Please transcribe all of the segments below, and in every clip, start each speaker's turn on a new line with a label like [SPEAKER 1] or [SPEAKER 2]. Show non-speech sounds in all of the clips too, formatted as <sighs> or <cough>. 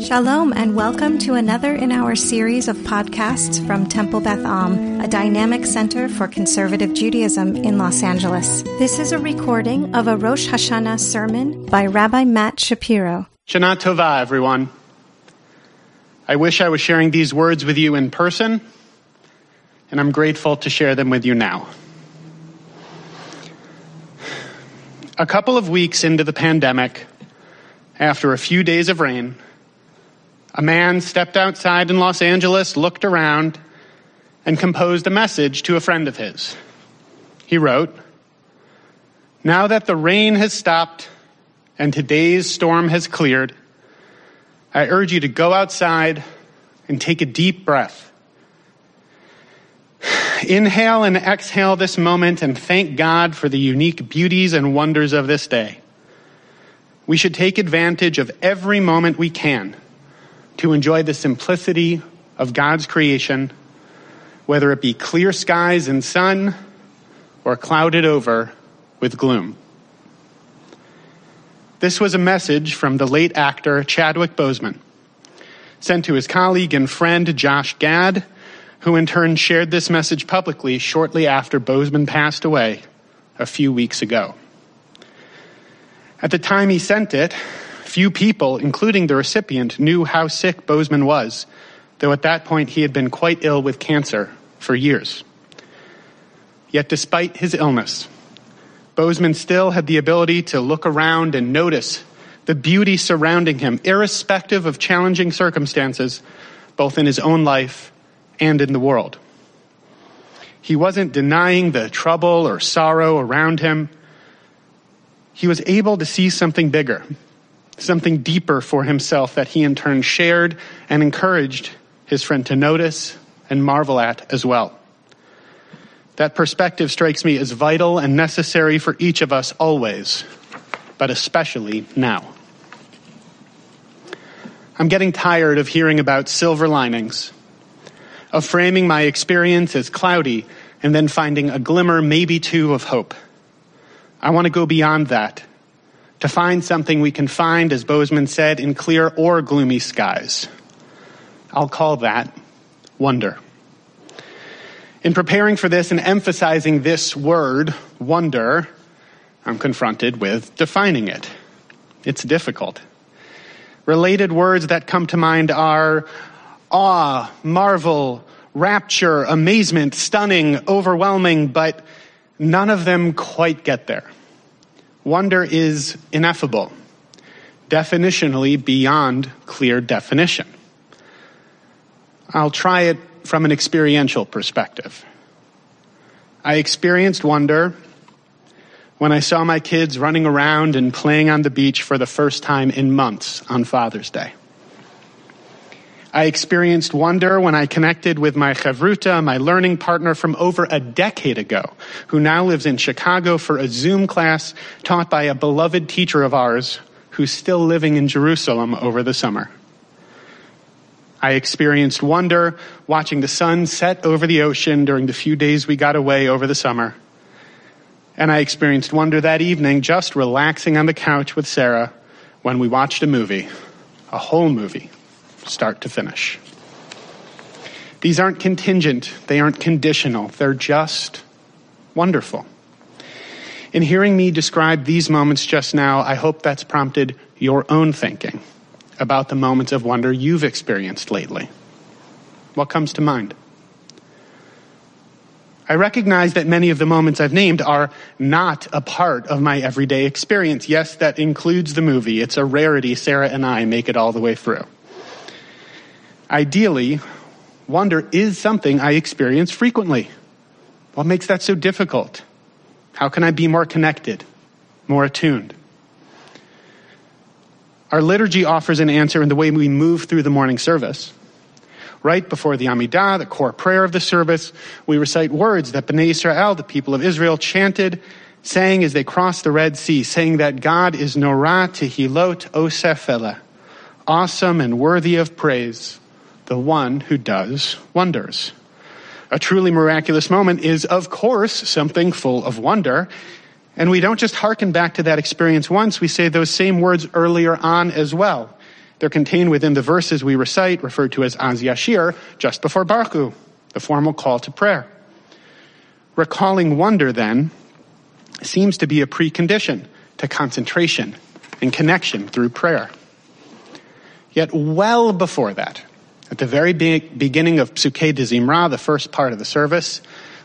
[SPEAKER 1] Shalom and welcome to another in our series of podcasts from Temple Beth Am, a dynamic center for conservative Judaism in Los Angeles. This is a recording of a Rosh Hashanah sermon by Rabbi Matt Shapiro.
[SPEAKER 2] Shana Tova, everyone. I wish I was sharing these words with you in person, and I'm grateful to share them with you now. A couple of weeks into the pandemic, after a few days of rain, a man stepped outside in Los Angeles, looked around, and composed a message to a friend of his. He wrote, Now that the rain has stopped and today's storm has cleared, I urge you to go outside and take a deep breath. Inhale and exhale this moment and thank God for the unique beauties and wonders of this day. We should take advantage of every moment we can to enjoy the simplicity of God's creation, whether it be clear skies and sun or clouded over with gloom. This was a message from the late actor Chadwick Boseman, sent to his colleague and friend Josh Gad, who in turn shared this message publicly shortly after Boseman passed away a few weeks ago. At the time he sent it, Few people, including the recipient, knew how sick Boseman was, though at that point he had been quite ill with cancer for years. Yet despite his illness, Boseman still had the ability to look around and notice the beauty surrounding him, irrespective of challenging circumstances, both in his own life and in the world. He wasn't denying the trouble or sorrow around him. He was able to see something bigger, something deeper for himself that he in turn shared and encouraged his friend to notice and marvel at as well. That perspective strikes me as vital and necessary for each of us always, but especially now. I'm getting tired of hearing about silver linings, of framing my experience as cloudy and then finding a glimmer, maybe two, of hope. I want to go beyond that to find something we can find, as Boseman said, in clear or gloomy skies. I'll call that wonder. In preparing for this and emphasizing this word, wonder, I'm confronted with defining it. It's difficult. Related words that come to mind are awe, marvel, rapture, amazement, stunning, overwhelming, but none of them quite get there. Wonder is ineffable, definitionally beyond clear definition. I'll try it from an experiential perspective. I experienced wonder when I saw my kids running around and playing on the beach for the first time in months on Father's Day. I experienced wonder when I connected with my chavruta, my learning partner from over a decade ago, who now lives in Chicago for a Zoom class taught by a beloved teacher of ours who's still living in Jerusalem over the summer. I experienced wonder watching the sun set over the ocean during the few days we got away over the summer. And I experienced wonder that evening just relaxing on the couch with Sarah when we watched a movie, a whole movie start to finish. These aren't contingent, they aren't conditional, they're just wonderful. In hearing me describe these moments just now, I hope that's prompted your own thinking about the moments of wonder you've experienced lately. What comes to mind? I recognize that many of the moments I've named are not a part of my everyday experience. Yes, that includes the movie. It's a rarity Sarah and I make it all the way through. Ideally, wonder is something I experience frequently. What makes that so difficult? How can I be more connected, more attuned? Our liturgy offers an answer in the way we move through the morning service. Right before the Amidah, the core prayer of the service, we recite words that Bnei Israel, the people of Israel, chanted, saying as they crossed the Red Sea, saying that God is Norah Tehilot Osefela, awesome and worthy of praise the one who does wonders. A truly miraculous moment is, of course, something full of wonder. And we don't just hearken back to that experience once, we say those same words earlier on as well. They're contained within the verses we recite, referred to as Az Yashir, just before Barku, the formal call to prayer. Recalling wonder, then, seems to be a precondition to concentration and connection through prayer. Yet, well before that, at the very be- beginning of Psuke de Zimra, the first part of the service,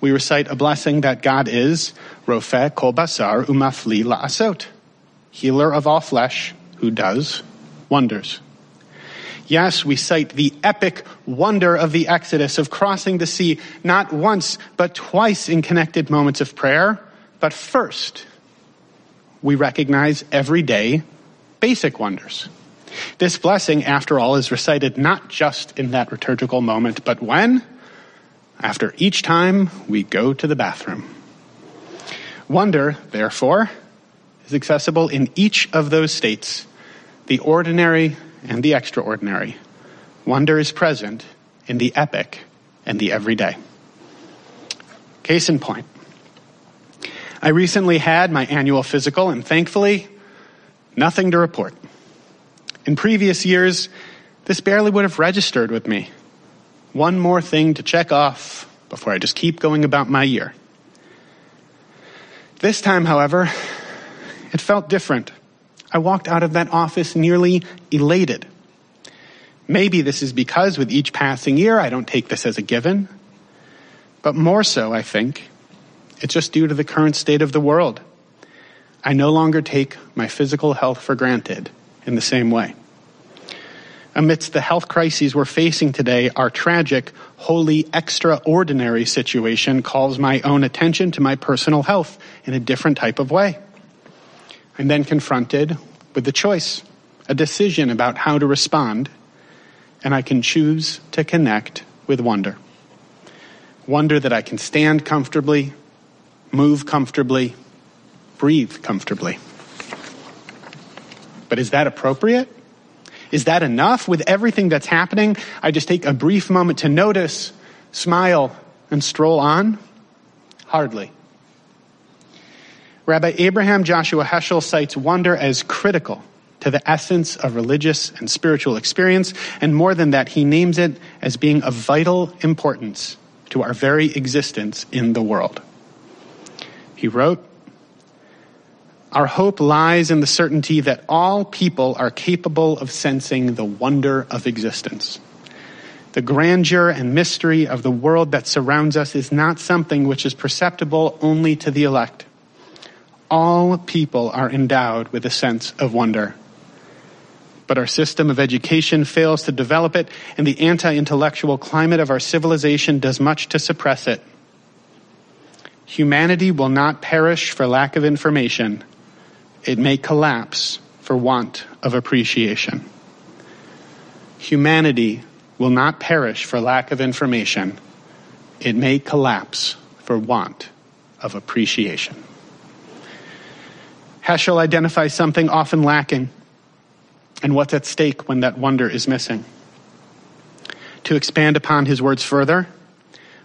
[SPEAKER 2] we recite a blessing that God is Rofe Kol Basar Umafli La'asot, healer of all flesh, who does wonders. Yes, we cite the epic wonder of the Exodus, of crossing the sea, not once, but twice in connected moments of prayer. But first, we recognize everyday basic wonders. This blessing, after all, is recited not just in that liturgical moment, but when? After each time we go to the bathroom. Wonder, therefore, is accessible in each of those states the ordinary and the extraordinary. Wonder is present in the epic and the everyday. Case in point. I recently had my annual physical and thankfully, nothing to report. In previous years, this barely would have registered with me. One more thing to check off before I just keep going about my year. This time, however, it felt different. I walked out of that office nearly elated. Maybe this is because with each passing year, I don't take this as a given. But more so, I think, it's just due to the current state of the world. I no longer take my physical health for granted in the same way. Amidst the health crises we're facing today, our tragic, wholly extraordinary situation calls my own attention to my personal health in a different type of way. I'm then confronted with the choice, a decision about how to respond, and I can choose to connect with wonder. Wonder that I can stand comfortably, move comfortably, breathe comfortably. But is that appropriate? Is that enough with everything that's happening? I just take a brief moment to notice, smile, and stroll on? Hardly. Rabbi Abraham Joshua Heschel cites wonder as critical to the essence of religious and spiritual experience, and more than that, he names it as being of vital importance to our very existence in the world. He wrote, Our hope lies in the certainty that all people are capable of sensing the wonder of existence. The grandeur and mystery of the world that surrounds us is not something which is perceptible only to the elect all people are endowed with a sense of wonder. But our system of education fails to develop it, and the anti intellectual climate of our civilization does much to suppress it. Humanity will not perish for lack of information, it may collapse for want of appreciation. Humanity will not perish for lack of information, it may collapse for want of appreciation. Heschel identifies something often lacking and what's at stake when that wonder is missing. To expand upon his words further,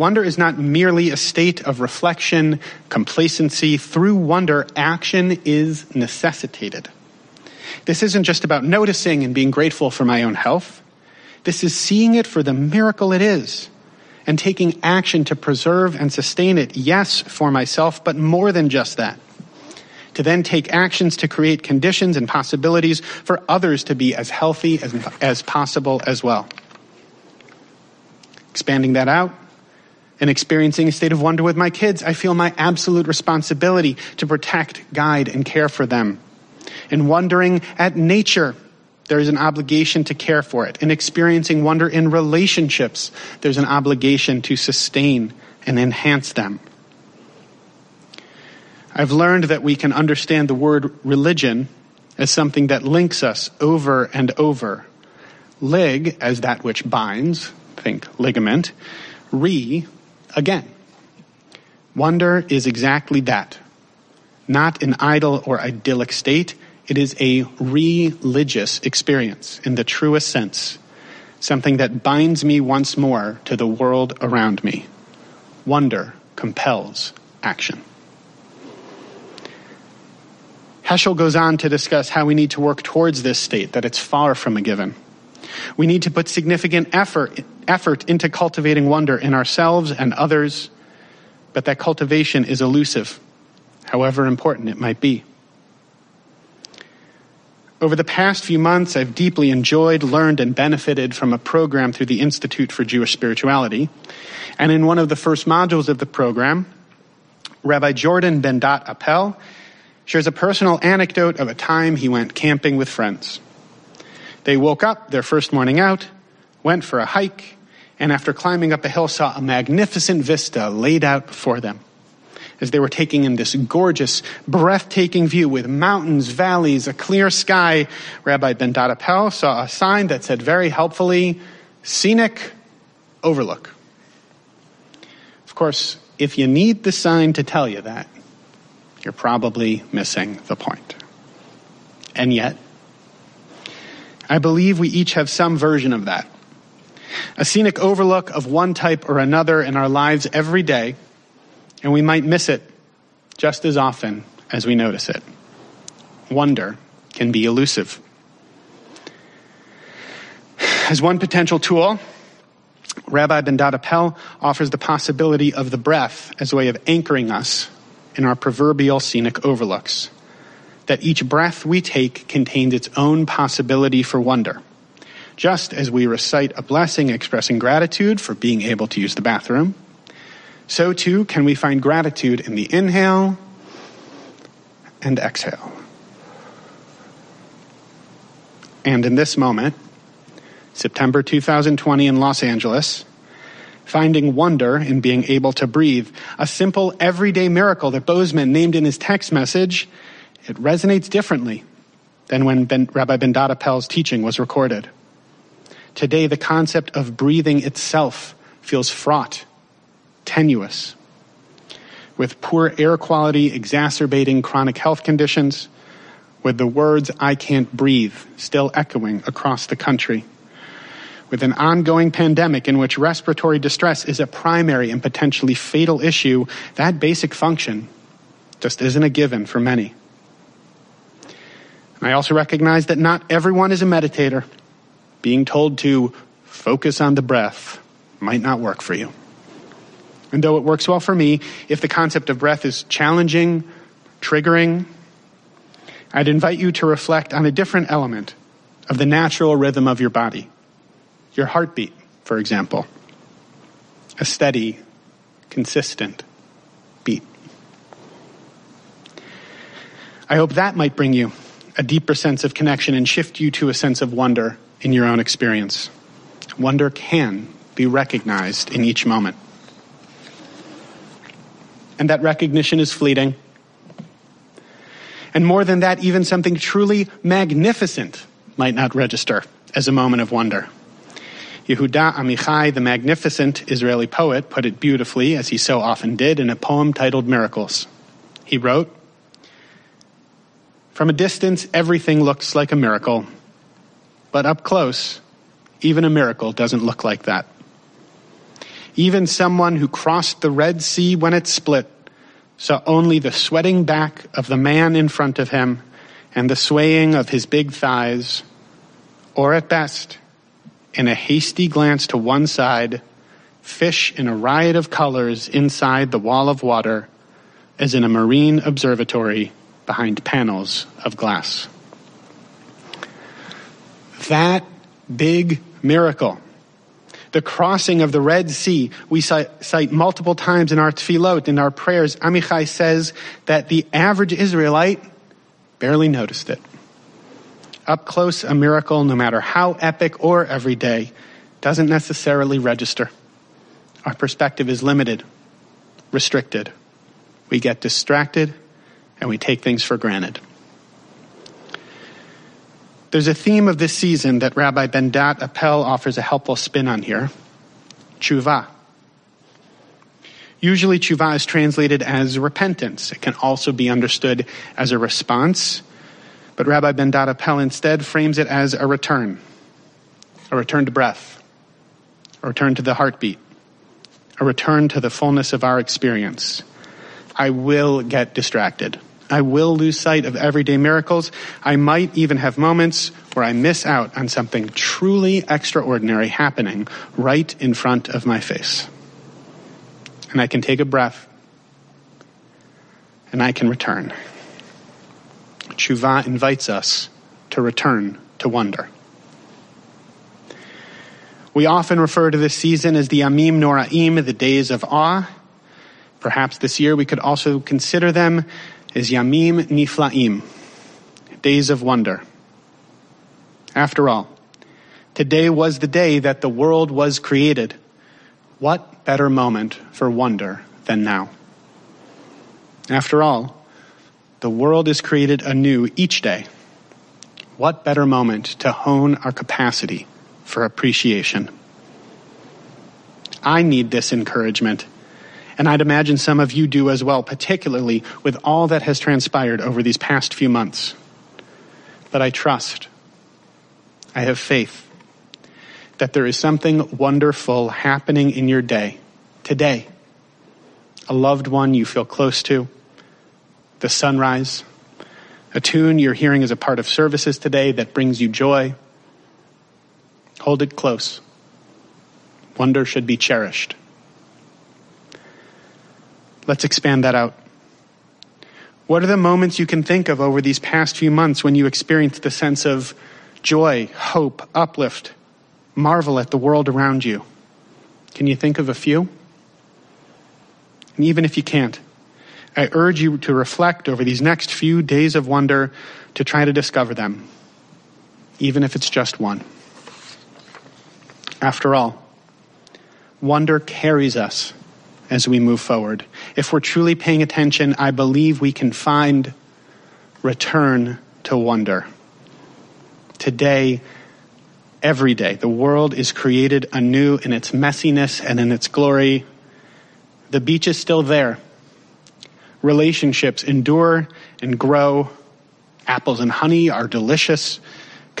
[SPEAKER 2] wonder is not merely a state of reflection, complacency. Through wonder, action is necessitated. This isn't just about noticing and being grateful for my own health. This is seeing it for the miracle it is and taking action to preserve and sustain it, yes, for myself, but more than just that to then take actions to create conditions and possibilities for others to be as healthy as, as possible as well. Expanding that out and experiencing a state of wonder with my kids, I feel my absolute responsibility to protect, guide, and care for them. In wondering at nature, there is an obligation to care for it. In experiencing wonder in relationships, there's an obligation to sustain and enhance them. I've learned that we can understand the word religion as something that links us over and over. Lig as that which binds, think ligament. Re, again. Wonder is exactly that. Not an idle or idyllic state. It is a religious experience in the truest sense. Something that binds me once more to the world around me. Wonder compels action. Heschel goes on to discuss how we need to work towards this state, that it's far from a given. We need to put significant effort, effort into cultivating wonder in ourselves and others, but that cultivation is elusive, however important it might be. Over the past few months, I've deeply enjoyed, learned, and benefited from a program through the Institute for Jewish Spirituality. And in one of the first modules of the program, Rabbi Jordan Bendat-Appell shares a personal anecdote of a time he went camping with friends. They woke up their first morning out, went for a hike, and after climbing up a hill saw a magnificent vista laid out before them as they were taking in this gorgeous, breathtaking view with mountains, valleys, a clear sky, Rabbi Ben Appel saw a sign that said very helpfully, scenic overlook. Of course, if you need the sign to tell you that, you're probably missing the point. And yet, I believe we each have some version of that. A scenic overlook of one type or another in our lives every day and we might miss it just as often as we notice it. Wonder can be elusive. As one potential tool, Rabbi Ben Appel offers the possibility of the breath as a way of anchoring us in our proverbial scenic overlooks. That each breath we take contains its own possibility for wonder. Just as we recite a blessing expressing gratitude for being able to use the bathroom, so too can we find gratitude in the inhale and exhale. And in this moment, September 2020 in Los Angeles, finding wonder in being able to breathe, a simple everyday miracle that Boseman named in his text message, it resonates differently than when ben, Rabbi Ben Appel's teaching was recorded. Today, the concept of breathing itself feels fraught tenuous, with poor air quality exacerbating chronic health conditions, with the words, I can't breathe, still echoing across the country. With an ongoing pandemic in which respiratory distress is a primary and potentially fatal issue, that basic function just isn't a given for many. I also recognize that not everyone is a meditator. Being told to focus on the breath might not work for you. And though it works well for me, if the concept of breath is challenging, triggering, I'd invite you to reflect on a different element of the natural rhythm of your body. Your heartbeat, for example. A steady, consistent beat. I hope that might bring you a deeper sense of connection and shift you to a sense of wonder in your own experience. Wonder can be recognized in each moment and that recognition is fleeting. And more than that, even something truly magnificent might not register as a moment of wonder. Yehuda Amichai, the magnificent Israeli poet, put it beautifully, as he so often did, in a poem titled Miracles. He wrote, From a distance, everything looks like a miracle, but up close, even a miracle doesn't look like that. Even someone who crossed the Red Sea when it split saw only the sweating back of the man in front of him and the swaying of his big thighs, or at best, in a hasty glance to one side, fish in a riot of colors inside the wall of water, as in a marine observatory behind panels of glass. That big miracle the crossing of the Red Sea, we cite, multiple times in our tefillot, in our prayers. Amichai says that the average Israelite barely noticed it. Up close, a miracle, no matter how epic or everyday, doesn't necessarily register. Our perspective is limited, restricted. We get distracted and we take things for granted. There's a theme of this season that Rabbi Bendat-Appell offers a helpful spin on here tshuva. Usually, tshuva is translated as repentance. It can also be understood as a response, but Rabbi Bendat-Appell instead frames it as a return a return to breath, a return to the heartbeat, a return to the fullness of our experience. I will get distracted. I will lose sight of everyday miracles. I might even have moments where I miss out on something truly extraordinary happening right in front of my face. And I can take a breath and I can return. Tshuva invites us to return to wonder. We often refer to this season as the Yamim Noraim, the days of awe. Perhaps this year we could also consider them as Yamim Niflaim, days of wonder. After all, today was the day that the world was created. What better moment for wonder than now? After all, the world is created anew each day. What better moment to hone our capacity for appreciation. I need this encouragement, and I'd imagine some of you do as well, particularly with all that has transpired over these past few months. But I trust, I have faith that there is something wonderful happening in your day, today. A loved one you feel close to, the sunrise, a tune you're hearing as a part of services today that brings you joy Hold it close. Wonder should be cherished. Let's expand that out. What are the moments you can think of over these past few months when you experienced the sense of joy, hope, uplift, marvel at the world around you? Can you think of a few? And even if you can't, I urge you to reflect over these next few days of wonder to try to discover them, even if it's just one. After all, wonder carries us as we move forward. If we're truly paying attention, I believe we can find return to wonder. Today, every day, the world is created anew in its messiness and in its glory. The beach is still there. Relationships endure and grow. Apples and honey are delicious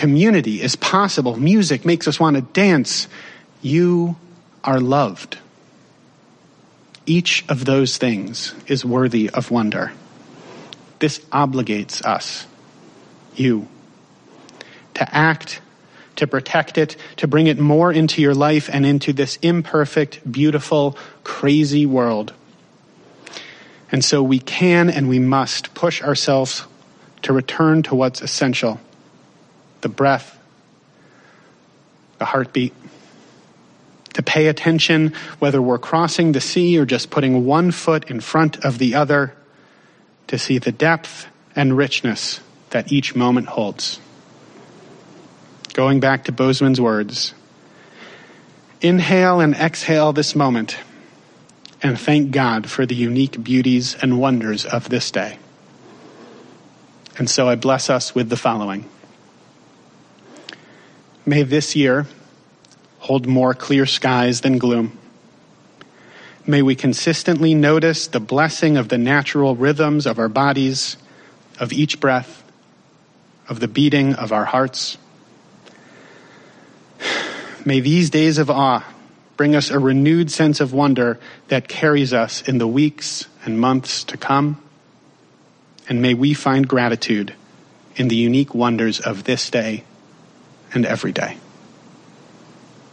[SPEAKER 2] community is possible. Music makes us want to dance. You are loved. Each of those things is worthy of wonder. This obligates us, you, to act, to protect it, to bring it more into your life and into this imperfect, beautiful, crazy world. And so we can and we must push ourselves to return to what's essential the breath, the heartbeat. To pay attention whether we're crossing the sea or just putting one foot in front of the other, to see the depth and richness that each moment holds. Going back to Boseman's words, inhale and exhale this moment and thank God for the unique beauties and wonders of this day. And so I bless us with the following. May this year hold more clear skies than gloom. May we consistently notice the blessing of the natural rhythms of our bodies, of each breath, of the beating of our hearts. <sighs> May these days of awe bring us a renewed sense of wonder that carries us in the weeks and months to come. And may we find gratitude in the unique wonders of this day and every day.